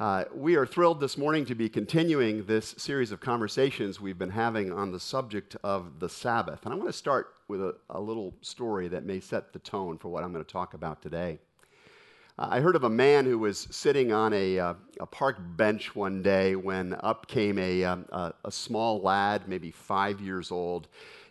Uh, we are thrilled this morning to be continuing this series of conversations we've been having on the subject of the Sabbath. And I want to start with a, a little story that may set the tone for what I'm going to talk about today. Uh, I heard of a man who was sitting on a, uh, a park bench one day when up came a, um, a, a small lad, maybe five years old,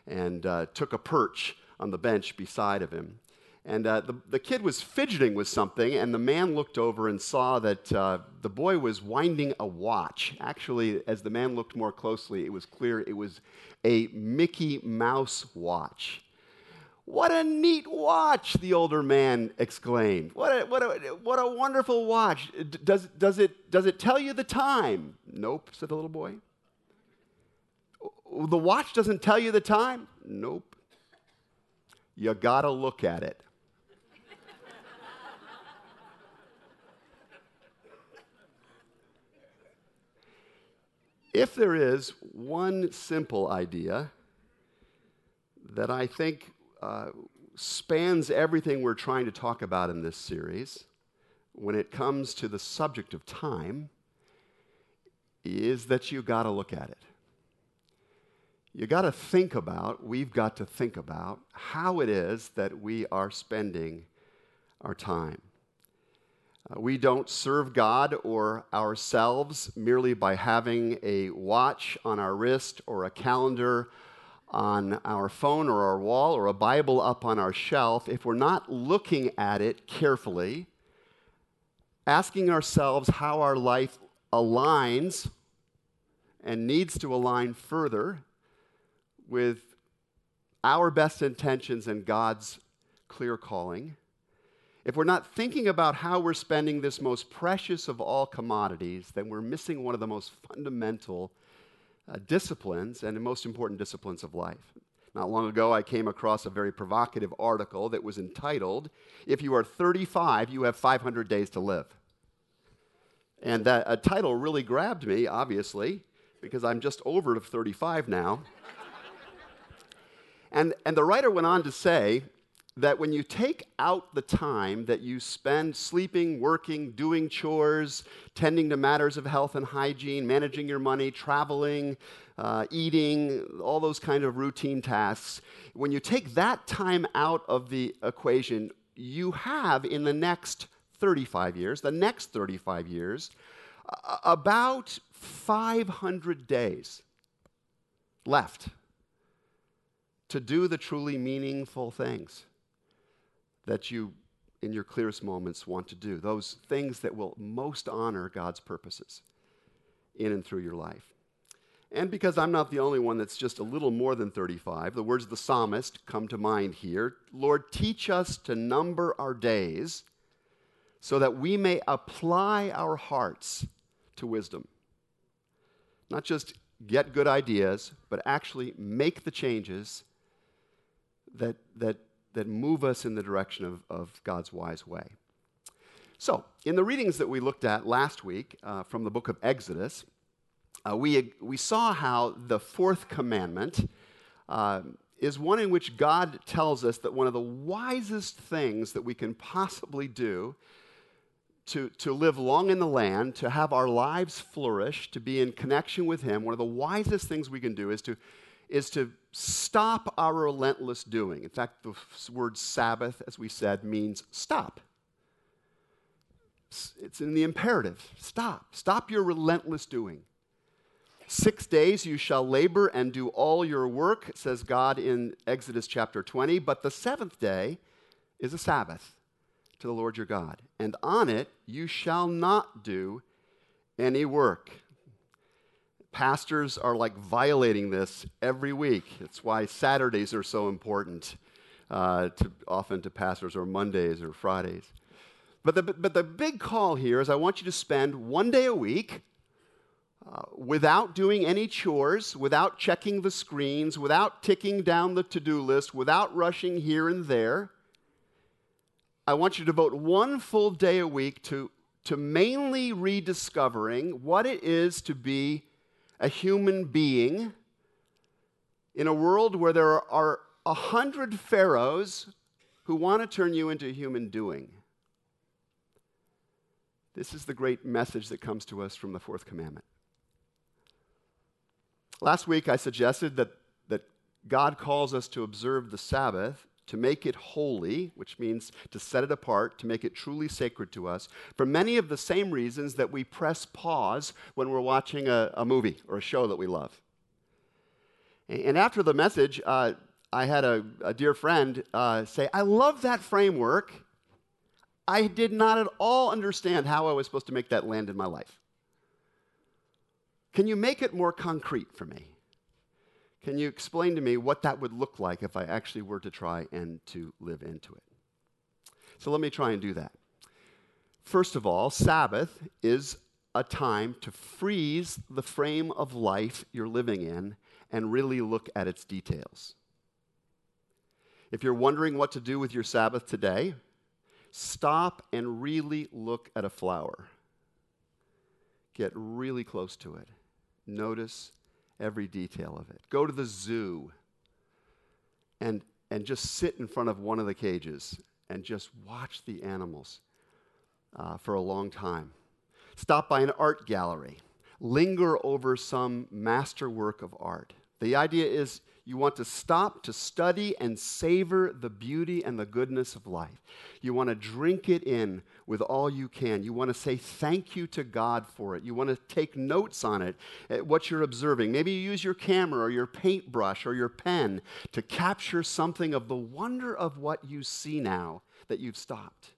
and uh, took a perch on the bench beside of him. And uh, the, the kid was fidgeting with something, and the man looked over and saw that uh, the boy was winding a watch. Actually, as the man looked more closely, it was clear it was a Mickey Mouse watch. What a neat watch, the older man exclaimed. What a, what a, what a wonderful watch. Does, does, it, does it tell you the time? Nope, said the little boy. The watch doesn't tell you the time? Nope. You gotta look at it. If there is one simple idea that I think uh, spans everything we're trying to talk about in this series when it comes to the subject of time, is that you got to look at it. You got to think about, we've got to think about how it is that we are spending our time. Uh, we don't serve God or ourselves merely by having a watch on our wrist or a calendar on our phone or our wall or a Bible up on our shelf. If we're not looking at it carefully, asking ourselves how our life aligns and needs to align further with our best intentions and God's clear calling if we're not thinking about how we're spending this most precious of all commodities, then we're missing one of the most fundamental uh, disciplines and the most important disciplines of life. Not long ago, I came across a very provocative article that was entitled, If You Are 35, You Have 500 Days to Live. And that a title really grabbed me, obviously, because I'm just over 35 now. and, and the writer went on to say that when you take out the time that you spend sleeping, working, doing chores, tending to matters of health and hygiene, managing your money, traveling, uh, eating, all those kind of routine tasks, when you take that time out of the equation, you have in the next 35 years, the next 35 years, uh, about 500 days left to do the truly meaningful things that you, in your clearest moments, want to do. Those things that will most honor God's purposes in and through your life. And because I'm not the only one that's just a little more than 35, the words of the psalmist come to mind here Lord, teach us to number our days so that we may apply our hearts to wisdom. Not just get good ideas, but actually make the changes that, that that move us in the direction of, of God's wise way. So, in the readings that we looked at last week uh, from the book of Exodus, uh, we, we saw how the fourth commandment uh, is one in which God tells us that one of the wisest things that we can possibly do to, to live long in the land, to have our lives flourish, to be in connection with Him, one of the wisest things we can do is to, is to stop our relentless doing. In fact, the word Sabbath, as we said, means stop. It's in the imperative. Stop. Stop your relentless doing. Six days you shall labor and do all your work, says God in Exodus chapter 20, but the seventh day is a Sabbath to the Lord your God. And on it you shall not do any work. Pastors are like violating this every week. It's why Saturdays are so important, uh, to, often to pastors, or Mondays or Fridays. But the, but the big call here is I want you to spend one day a week uh, without doing any chores, without checking the screens, without ticking down the to do list, without rushing here and there. I want you to devote one full day a week to, to mainly rediscovering what it is to be a human being in a world where there are a hundred pharaohs who want to turn you into human doing. This is the great message that comes to us from the fourth commandment. Last week, I suggested that, that God calls us to observe the Sabbath, to make it holy, which means to set it apart, to make it truly sacred to us, for many of the same reasons that we press pause when we're watching a, a movie or a show that we love. And after the message, uh, I had a, a dear friend uh, say, I love that framework. I did not at all understand how I was supposed to make that land in my life. Can you make it more concrete for me? Can you explain to me what that would look like if I actually were to try and to live into it? So let me try and do that. First of all, Sabbath is a time to freeze the frame of life you're living in and really look at its details. If you're wondering what to do with your Sabbath today, stop and really look at a flower. Get really close to it. Notice every detail of it. Go to the zoo and, and just sit in front of one of the cages and just watch the animals uh, for a long time. Stop by an art gallery. Linger over some masterwork of art. The idea is you want to stop to study and savor the beauty and the goodness of life. You want to drink it in with all you can. You want to say thank you to God for it. You want to take notes on it, eh, what you're observing. Maybe you use your camera or your paintbrush or your pen to capture something of the wonder of what you see now that you've stopped.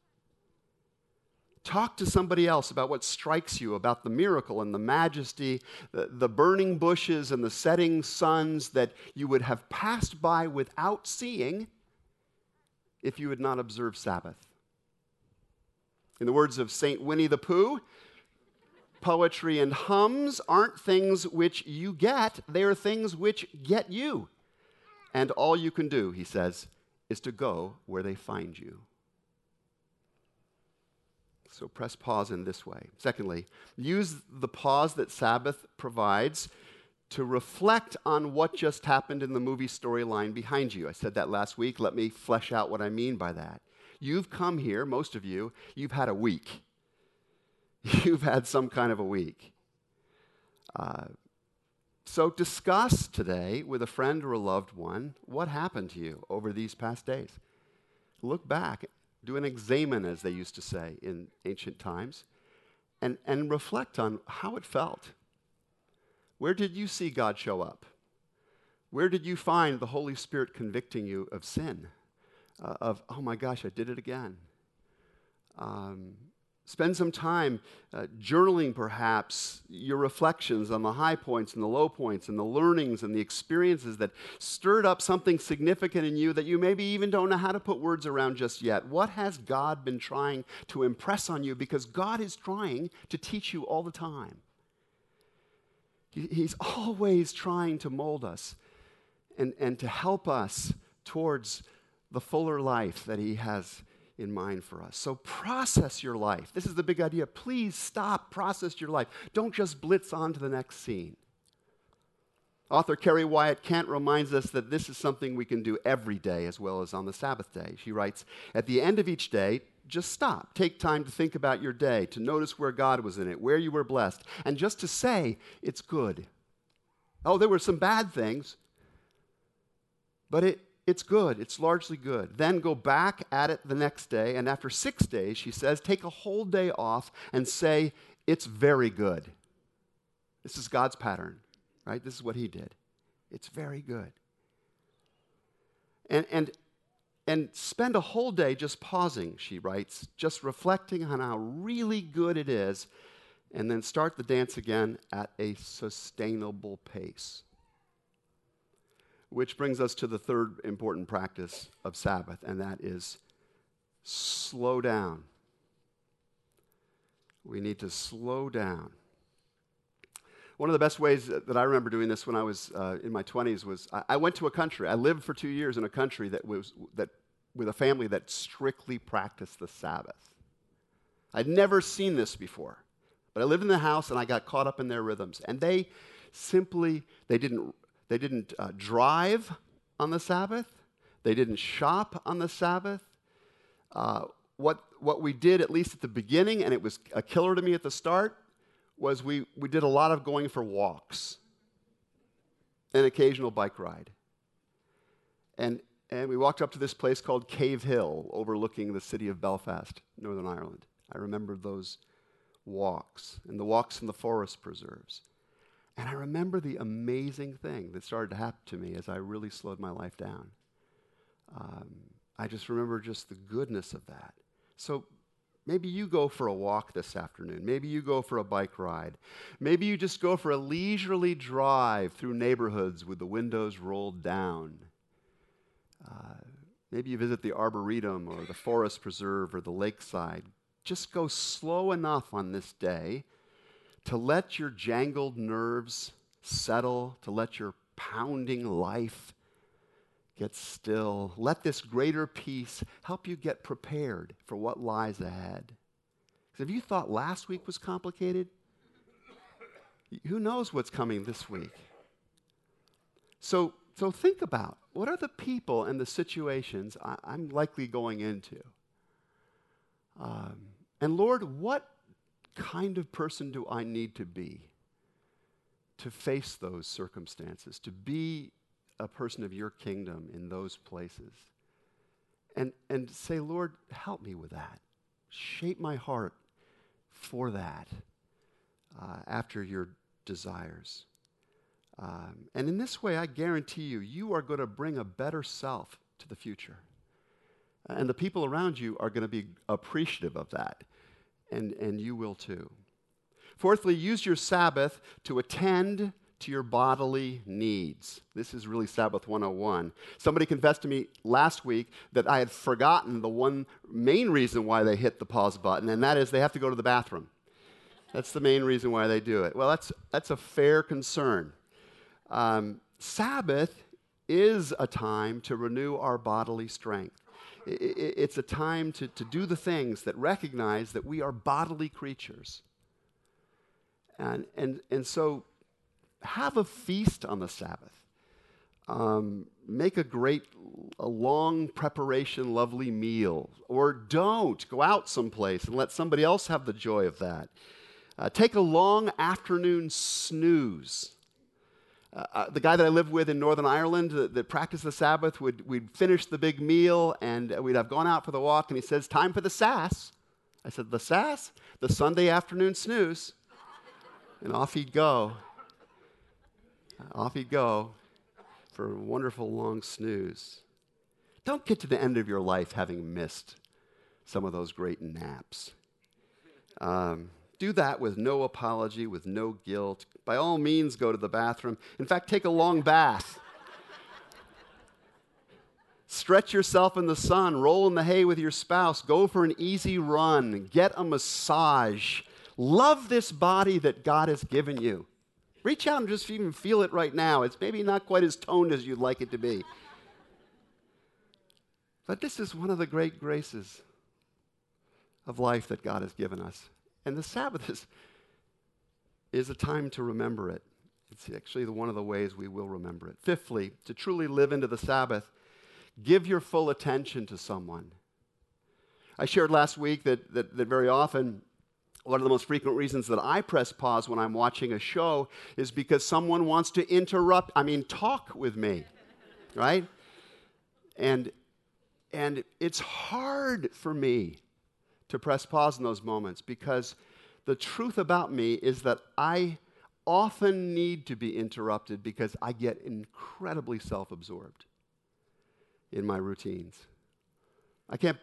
Talk to somebody else about what strikes you about the miracle and the majesty, the, the, burning bushes and the setting suns that you would have passed by without seeing if you had not observed Sabbath. In the words of St. Winnie the Pooh, poetry and hums aren't things which you get, they are things which get you. And all you can do, he says, is to go where they find you. So press pause in this way. Secondly, use the pause that Sabbath provides to reflect on what just happened in the movie storyline behind you. I said that last week. Let me flesh out what I mean by that. You've come here, most of you, you've had a week. You've had some kind of a week. Uh, so discuss today with a friend or a loved one what happened to you over these past days. Look back do an examen, as they used to say in ancient times, and, and reflect on how it felt. Where did you see God show up? Where did you find the Holy Spirit convicting you of sin? Uh, of, oh my gosh, I did it again. Um, Spend some time uh, journaling, perhaps, your reflections on the high points and the low points and the learnings and the experiences that stirred up something significant in you that you maybe even don't know how to put words around just yet. What has God been trying to impress on you? Because God is trying to teach you all the time. He's always trying to mold us and, and to help us towards the fuller life that He has in mind for us. So process your life. This is the big idea. Please stop, process your life. Don't just blitz on to the next scene. Author Keri Wyatt Kent reminds us that this is something we can do every day as well as on the Sabbath day. She writes At the end of each day, just stop. Take time to think about your day, to notice where God was in it, where you were blessed, and just to say, it's good. Oh, there were some bad things, but it, it's good. It's largely good. Then go back at it the next day. And after six days, she says, take a whole day off and say, it's very good. This is God's pattern, right? This is what He did. It's very good. And, and, and spend a whole day just pausing, she writes, just reflecting on how really good it is, and then start the dance again at a sustainable pace. Which brings us to the third important practice of Sabbath, and that is slow down. We need to slow down. One of the best ways that I remember doing this when I was uh, in my 20s was I, I went to a country. I lived for two years in a country that was that with a family that strictly practiced the Sabbath. I'd never seen this before, but I lived in the house and I got caught up in their rhythms. And they simply they didn't they didn't uh, drive on the Sabbath. They didn't shop on the Sabbath. Uh, what, what we did, at least at the beginning, and it was a killer to me at the start, was we, we did a lot of going for walks, an occasional bike ride. And, and we walked up to this place called Cave Hill, overlooking the city of Belfast, Northern Ireland. I remember those walks and the walks in the forest preserves. And I remember the amazing thing that started to happen to me as I really slowed my life down. Um, I just remember just the goodness of that. So maybe you go for a walk this afternoon. Maybe you go for a bike ride. Maybe you just go for a leisurely drive through neighborhoods with the windows rolled down. Uh, maybe you visit the Arboretum or the Forest Preserve or the lakeside. Just go slow enough on this day to let your jangled nerves settle, to let your pounding life get still. Let this greater peace help you get prepared for what lies ahead. Because if you thought last week was complicated, who knows what's coming this week? So, so think about what are the people and the situations I, am likely going into? Um, and Lord, what kind of person do I need to be to face those circumstances, to be a person of your kingdom in those places? And, and say, Lord, help me with that. Shape my heart for that uh, after your desires. Um, and in this way, I guarantee you, you are going to bring a better self to the future. And the people around you are going to be appreciative of that and, and you will too. Fourthly, use your Sabbath to attend to your bodily needs. This is really Sabbath 101. Somebody confessed to me last week that I had forgotten the one main reason why they hit the pause button, and that is they have to go to the bathroom. That's the main reason why they do it. Well, that's, that's a fair concern. Um, Sabbath is a time to renew our bodily strength it's a time to, to do the things that recognize that we are bodily creatures. And, and, and so have a feast on the Sabbath. Um, make a great, a long preparation, lovely meal. Or don't. Go out someplace and let somebody else have the joy of that. Uh, take a long afternoon snooze. Uh, uh, the guy that I lived with in Northern Ireland that, that, practiced the Sabbath would we'd finish the big meal and we'd have gone out for the walk, and he says, "Time for the sass." I said, "The sass? The Sunday afternoon snooze." And off he'd go. Uh, off he'd go for a wonderful long snooze. Don't get to the end of your life having missed some of those great naps. Um, do that with no apology, with no guilt. By all means, go to the bathroom. In fact, take a long bath. Stretch yourself in the sun, roll in the hay with your spouse, go for an easy run, get a massage. Love this body that God has given you. Reach out and just even feel it right now. It's maybe not quite as toned as you'd like it to be. But this is one of the great graces of life that God has given us. And the Sabbath is, is a time to remember it. It's actually one of the ways we will remember it. Fifthly, to truly live into the Sabbath, give your full attention to someone. I shared last week that, that, that very often one of the most frequent reasons that I press pause when I'm watching a show is because someone wants to interrupt, I mean, talk with me, right? And, and it's hard for me to press pause in those moments because the truth about me is that I often need to be interrupted because I get incredibly self absorbed in my routines. I can't,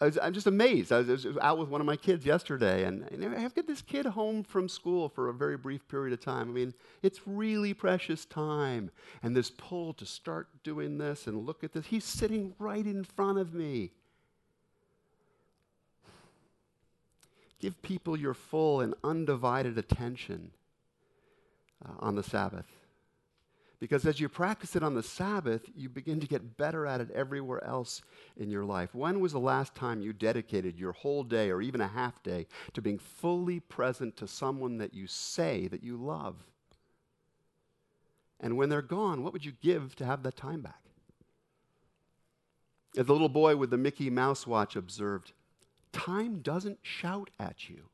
I am just amazed. I was, I was, out with one of my kids yesterday, and, and I've got this kid home from school for a very brief period of time. I mean, it's really precious time. And this pull to start doing this and look at this, he's sitting right in front of me. Give people your full and undivided attention uh, on the Sabbath. Because as you practice it on the Sabbath, you begin to get better at it everywhere else in your life. When was the last time you dedicated your whole day or even a half day to being fully present to someone that you say that you love? And when they're gone, what would you give to have that time back? As the little boy with the Mickey Mouse watch observed, time doesn't shout at you.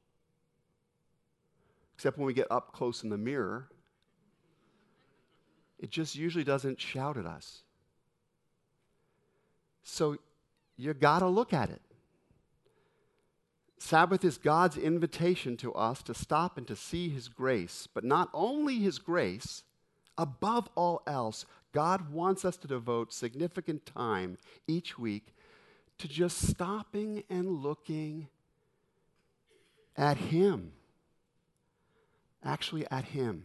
Except when we get up close in the mirror, it just usually doesn't shout at us. So you got to look at it. Sabbath is God's invitation to us to stop and to see His grace, but not only His grace, above all else, God wants us to devote significant time each week to just stopping and looking at Him. Actually, at Him.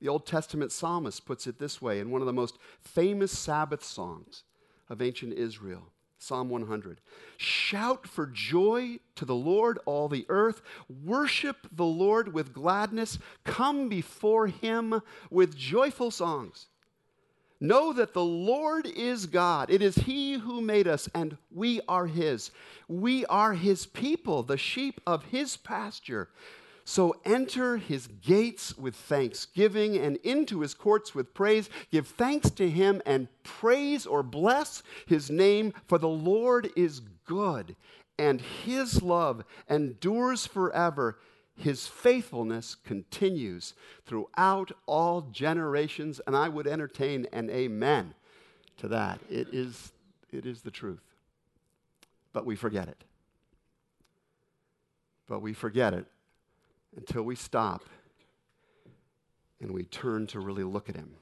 The Old Testament psalmist puts it this way in one of the most famous Sabbath songs of ancient Israel. Psalm 100. Shout for joy to the Lord, all the earth. Worship the Lord with gladness. Come before him with joyful songs. Know that the Lord is God. It is He who made us, and we are His. We are His people, the sheep of His pasture. So enter his gates with thanksgiving and into his courts with praise. Give thanks to him and praise or bless his name, for the Lord is good, and his love endures forever. His faithfulness continues throughout all generations, and I would entertain an amen to that. It is, it is the truth. But we forget it. But we forget it until we stop and we turn to really look at him.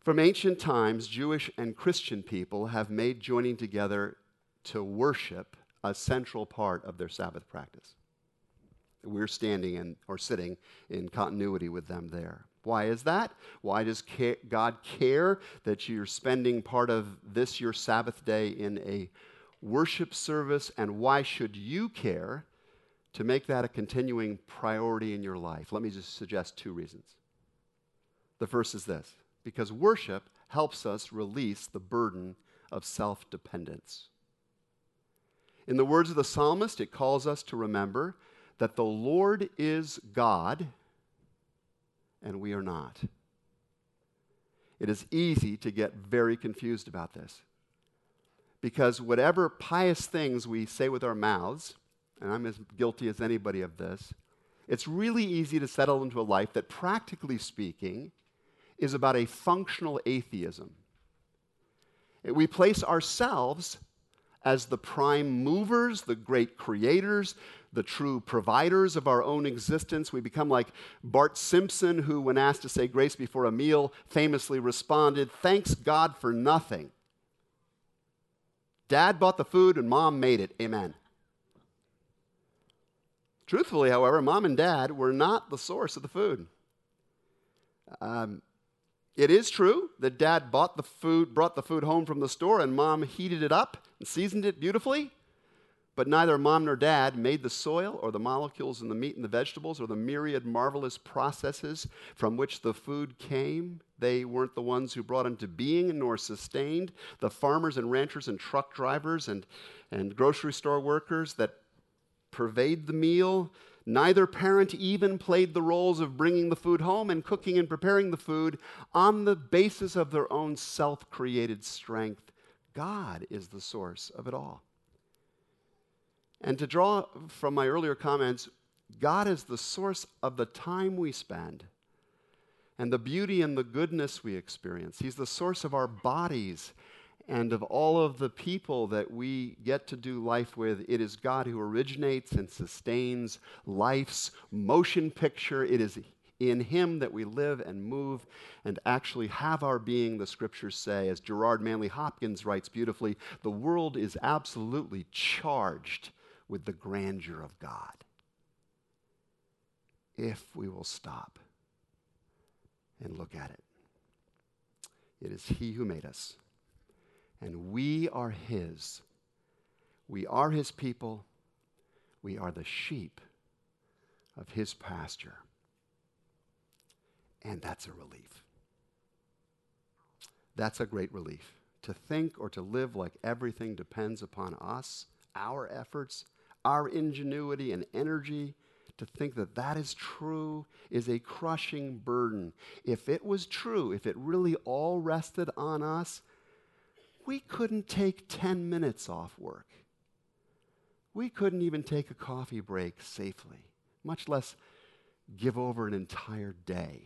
From ancient times, Jewish and Christian people have made joining together to worship a central part of their Sabbath practice. We're standing in, or sitting in continuity with them there. Why is that? Why does God care that you're spending part of this, your Sabbath day, in a worship service? And why should you care to make that a continuing priority in your life, let me just suggest two reasons. The first is this because worship helps us release the burden of self dependence. In the words of the psalmist, it calls us to remember that the Lord is God and we are not. It is easy to get very confused about this because whatever pious things we say with our mouths, and I'm as guilty as anybody of this, it's really easy to settle into a life that, practically speaking, is about a functional atheism. We place ourselves as the prime movers, the great creators, the true providers of our own existence. We become like Bart Simpson, who, when asked to say grace before a meal, famously responded, Thanks God for nothing. Dad bought the food and mom made it. Amen. Truthfully, however, mom and dad were not the source of the food. Um, it is true that dad bought the food, brought the food home from the store, and mom heated it up and seasoned it beautifully. But neither mom nor dad made the soil or the molecules in the meat and the vegetables or the myriad marvelous processes from which the food came. They weren't the ones who brought into being nor sustained the farmers and ranchers and truck drivers and, and grocery store workers that pervade the meal. Neither parent even played the roles of bringing the food home and cooking and preparing the food on the basis of their own self created strength. God is the source of it all. And to draw from my earlier comments, God is the source of the time we spend and the beauty and the goodness we experience. He's the source of our bodies and of all of the people that we get to do life with, it is God who originates and sustains life's motion picture. It is in Him that we live and move and actually have our being, the scriptures say. As Gerard Manley Hopkins writes beautifully, the world is absolutely charged with the grandeur of God. If we will stop and look at it, it is He who made us and we are His. We are His people. We are the sheep of His pasture. And that's a relief. That's a great relief. To think or to live like everything depends upon us, our efforts, our ingenuity and energy, to think that that is true is a crushing burden. If it was true, if it really all rested on us, we couldn't take 10 minutes off work. we couldn't even take a coffee break safely, much less give over an entire day.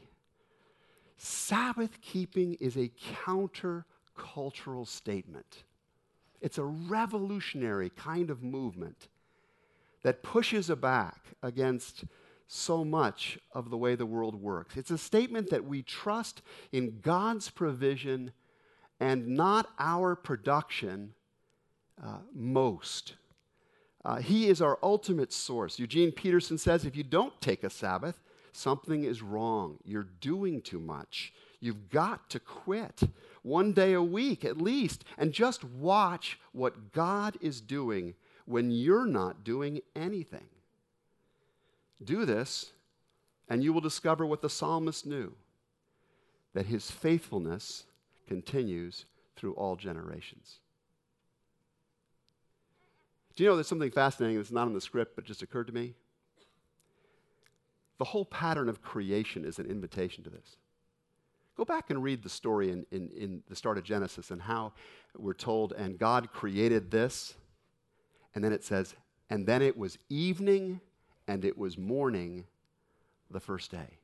Sabbath keeping is a counter-cultural statement. It's a revolutionary kind of movement that pushes back against so much of the way the world works. It's a statement that we trust in God's provision and not our production uh, most. Uh, he is our ultimate source. Eugene Peterson says if you don't take a Sabbath, something is wrong. You're doing too much. You've got to quit one day a week at least and just watch what God is doing when you're not doing anything. Do this, and you will discover what the psalmist knew that his faithfulness continues through all generations. Do you know there's something fascinating that's not in the script but just occurred to me? The whole pattern of creation is an invitation to this. Go back and read the story in, in, in the start of Genesis and how we're told, and God created this. And then it says, and then it was evening and it was morning the first day.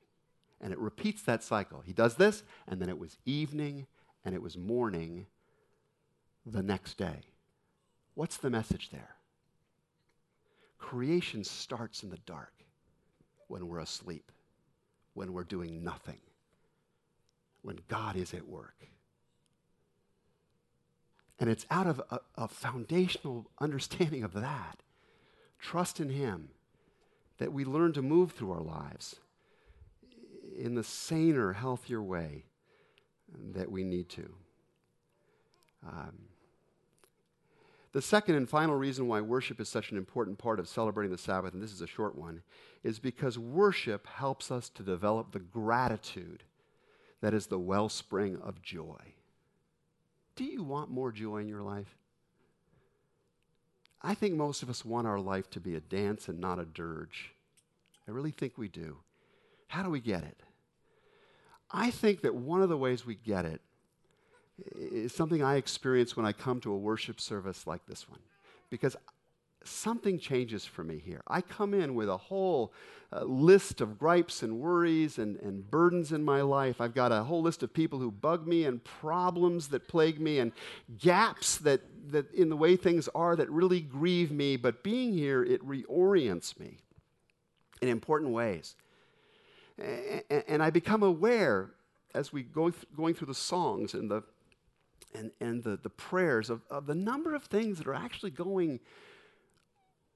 And it repeats that cycle. He does this, and then it was evening and it was morning the next day. What's the message there? Creation starts in the dark when we're asleep, when we're doing nothing, when God is at work. And it's out of a, a foundational understanding of that, trust in Him, that we learn to move through our lives in the saner, healthier way that we need to. Um, the second and final reason why worship is such an important part of celebrating the Sabbath, and this is a short one, is because worship helps us to develop the gratitude that is the wellspring of joy. Do you want more joy in your life? I think most of us want our life to be a dance and not a dirge. I really think we do. How do we get it? I think that one of the ways we get it is something I experience when I come to a worship service like this one. Because something changes for me here. I come in with a whole uh, list of gripes and worries and, and burdens in my life. I've got a whole list of people who bug me and problems that plague me and gaps that, that in the way things are that really grieve me. But being here, it reorients me in important ways. And, and I become aware as we go th- going through the songs and the and, and the, the prayers of, of the number of things that are actually going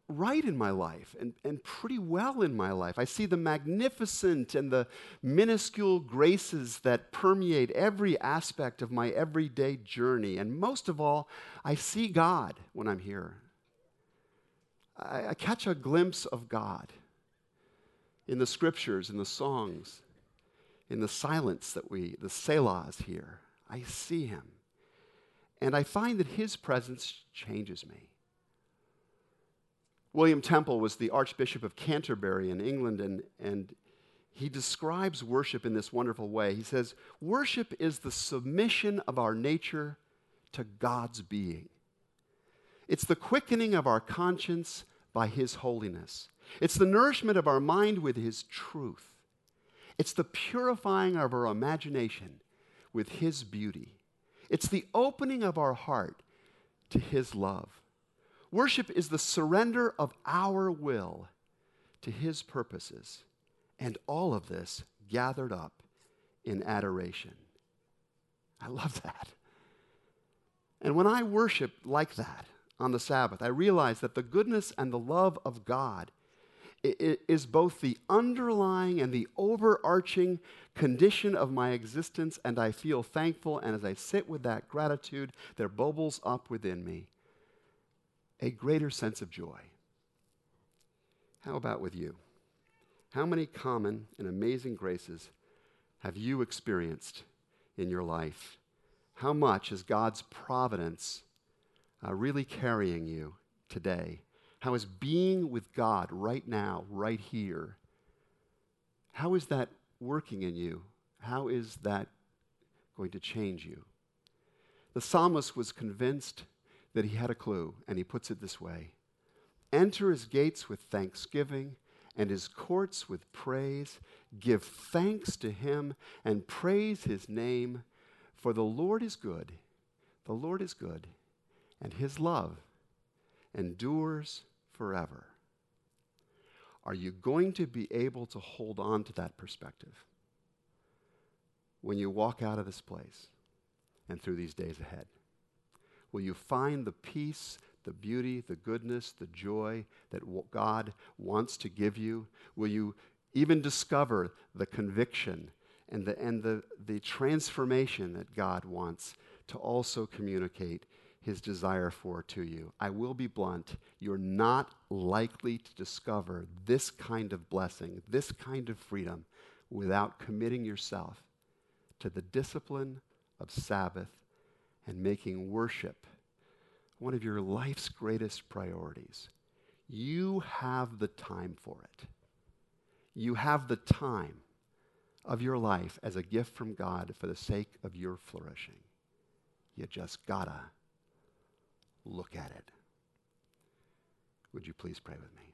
right in my life and, and pretty well in my life. I see the magnificent and the minuscule graces that permeate every aspect of my everyday journey. And most of all, I see God when I'm here. I, I catch a glimpse of God in the scriptures, in the songs, in the silence that we, the Selahs here. I see Him. And I find that his presence changes me. William Temple was the Archbishop of Canterbury in England, and, and he describes worship in this wonderful way. He says, Worship is the submission of our nature to God's being. It's the quickening of our conscience by His holiness. It's the nourishment of our mind with His truth. It's the purifying of our imagination with His beauty. It's the opening of our heart to His love. Worship is the surrender of our will to His purposes, and all of this gathered up in adoration. I love that. And when I worship like that on the Sabbath, I realize that the goodness and the love of God is both the underlying and the overarching condition of my existence, and I feel thankful. And as I sit with that gratitude, there bubbles up within me a greater sense of joy. How about with you? How many common and amazing graces have you experienced in your life? How much is God's providence uh, really carrying you today? How is being with God right now, right here, how is that working in you? How is that going to change you? The psalmist was convinced that he had a clue, and he puts it this way Enter his gates with thanksgiving and his courts with praise. Give thanks to him and praise his name, for the Lord is good. The Lord is good, and his love endures forever. Are you going to be able to hold on to that perspective when you walk out of this place and through these days ahead? Will you find the peace the beauty, the goodness, the joy that God wants to give you? Will you even discover the conviction and the, and the, the transformation that God wants to also communicate his desire for to you? I will be blunt. You're not likely to discover this kind of blessing, this kind of freedom, without committing yourself to the discipline of Sabbath and making worship one of your life's greatest priorities. You have the time for it. You have the time of your life as a gift from God for the sake of your flourishing. You just gotta look at it. Would you please pray with me?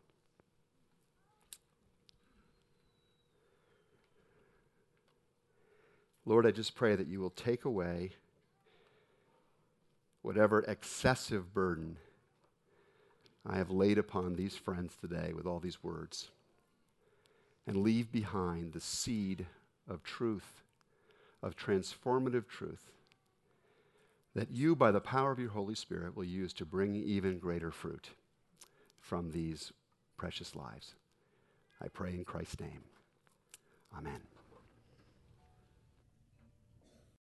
Lord, I just pray that you will take away whatever excessive burden I have laid upon these friends today with all these words, and leave behind the seed of truth, of transformative truth, that you, by the power of your Holy Spirit, will use to bring even greater fruit from these precious lives. I pray in Christ's name. Amen.